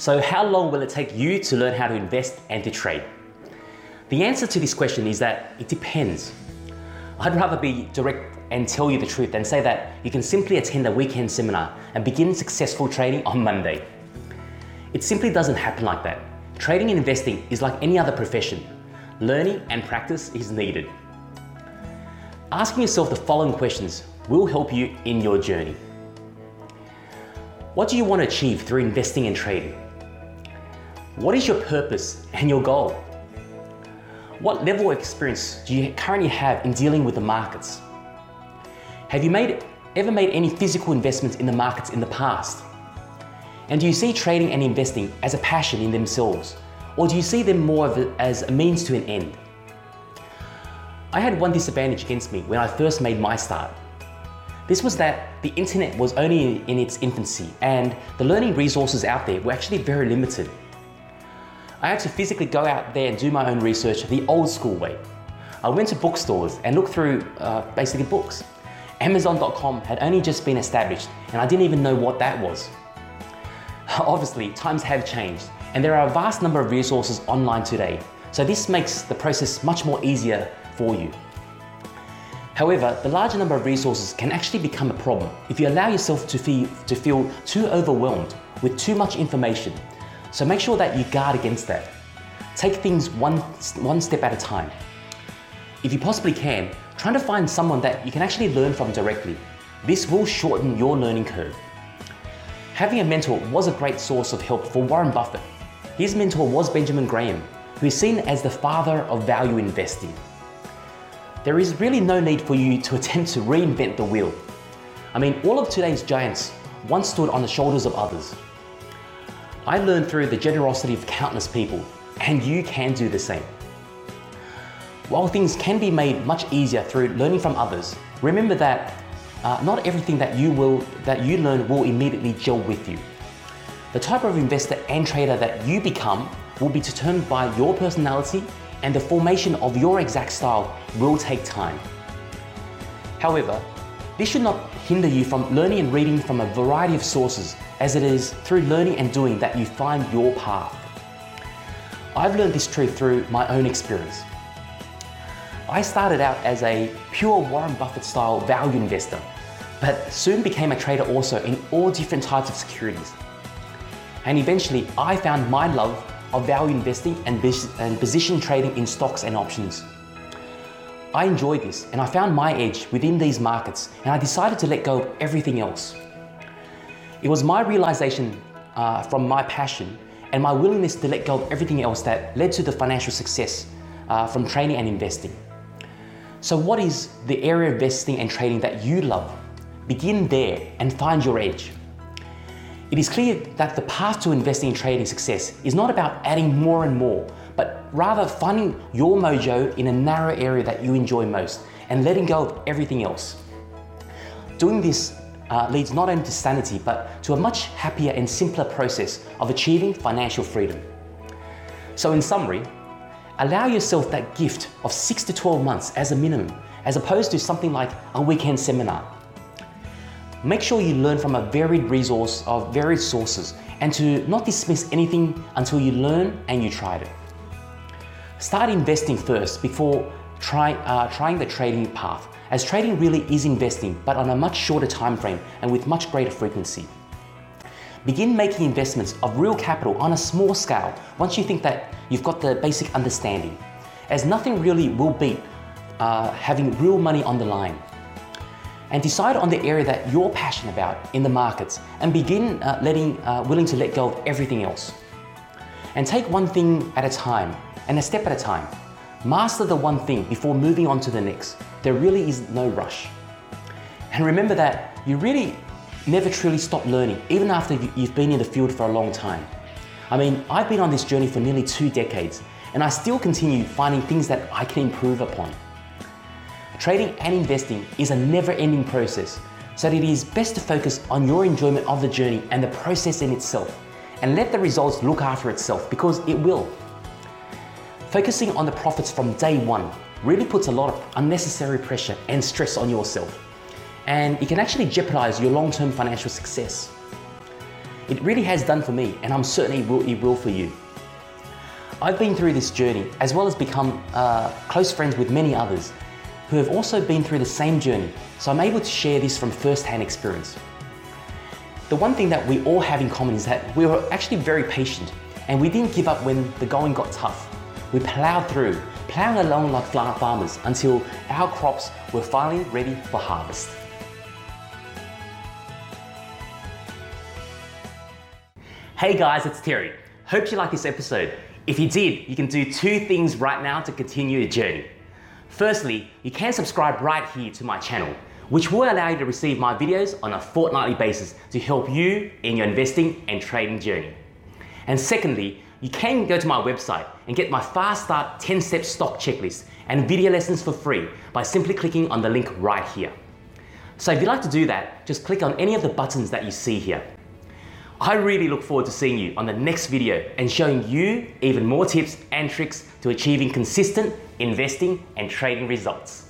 So, how long will it take you to learn how to invest and to trade? The answer to this question is that it depends. I'd rather be direct and tell you the truth than say that you can simply attend a weekend seminar and begin successful trading on Monday. It simply doesn't happen like that. Trading and investing is like any other profession. Learning and practice is needed. Asking yourself the following questions will help you in your journey. What do you want to achieve through investing and trading? What is your purpose and your goal? What level of experience do you currently have in dealing with the markets? Have you made, ever made any physical investments in the markets in the past? And do you see trading and investing as a passion in themselves? Or do you see them more a, as a means to an end? I had one disadvantage against me when I first made my start. This was that the internet was only in its infancy and the learning resources out there were actually very limited. I had to physically go out there and do my own research the old school way. I went to bookstores and looked through uh, basically books. Amazon.com had only just been established and I didn't even know what that was. Obviously, times have changed and there are a vast number of resources online today, so this makes the process much more easier for you. However, the larger number of resources can actually become a problem if you allow yourself to feel, to feel too overwhelmed with too much information. So make sure that you guard against that. Take things one, one step at a time. If you possibly can, try to find someone that you can actually learn from directly. This will shorten your learning curve. Having a mentor was a great source of help for Warren Buffett. His mentor was Benjamin Graham, who is seen as the father of value investing. There is really no need for you to attempt to reinvent the wheel. I mean, all of today's giants once stood on the shoulders of others. I learned through the generosity of countless people, and you can do the same. While things can be made much easier through learning from others, remember that uh, not everything that you will that you learn will immediately gel with you. The type of investor and trader that you become will be determined by your personality and the formation of your exact style will take time. However, this should not hinder you from learning and reading from a variety of sources as it is through learning and doing that you find your path. I've learned this truth through my own experience. I started out as a pure Warren Buffett style value investor, but soon became a trader also in all different types of securities. And eventually, I found my love of value investing and, position trading in stocks and options. I enjoyed this and I found my edge within these markets, and I decided to let go of everything else. It was my realization uh, from my passion and my willingness to let go of everything else that led to the financial success uh, from trading and investing. So, what is the area of investing and trading that you love? Begin there and find your edge. It is clear that the path to investing and trading success is not about adding more and more, but rather finding your mojo in a narrow area that you enjoy most and letting go of everything else. Doing this uh, leads not only to sanity, but to a much happier and simpler process of achieving financial freedom. So, in summary, Allow yourself that gift of 6 to 12 months as a minimum, as opposed to something like a weekend seminar. Make sure you learn from a varied resource of varied sources and to not dismiss anything until you learn and you tried it. Start investing first before try, uh, trying the trading path, as trading really is investing, but on a much shorter time frame and with much greater frequency. Begin making investments of real capital on a small scale once you think that you've got the basic understanding, as nothing really will beat uh, having real money on the line. And decide on the area that you're passionate about in the markets and begin uh, letting, uh, willing to let go of everything else. And take one thing at a time and a step at a time. Master the one thing before moving on to the next. There really is no rush. And remember that you really never truly stop learning, even after you've been in the field for a long time. I mean, I've been on this journey for nearly two decades, and I still continue finding things that I can improve upon. Trading and investing is a never ending process, so it is best to focus on your enjoyment of the journey and the process in itself, and let the results look after itself because it will. Focusing on the profits from day one really puts a lot of unnecessary pressure and stress on yourself and it can actually jeopardize your long term financial success. It really has done for me, and I'm certain it will, it will for you. I've been through this journey as well as become uh, close friends with many others who have also been through the same journey, so I'm able to share this from first hand experience. The one thing that we all have in common is that we were actually very patient and we didn't give up when the going got tough. We plowed through, plowing along like farmers until our crops were finally ready for harvest. Hey guys, it's Terry. Hope you like this episode. If you did, you can do two things right now to continue your journey. Firstly, you can subscribe right here to my channel, which will allow you to receive my videos on a fortnightly basis to help you in your investing and trading journey. And secondly, you can go to my website and get my Fast Start 10 step stock checklist and video lessons for free by simply clicking on the link right here. So if you'd like to do that, just click on any of the buttons that you see here. I really look forward to seeing you on the next video and showing you even more tips and tricks to achieving consistent investing and trading results.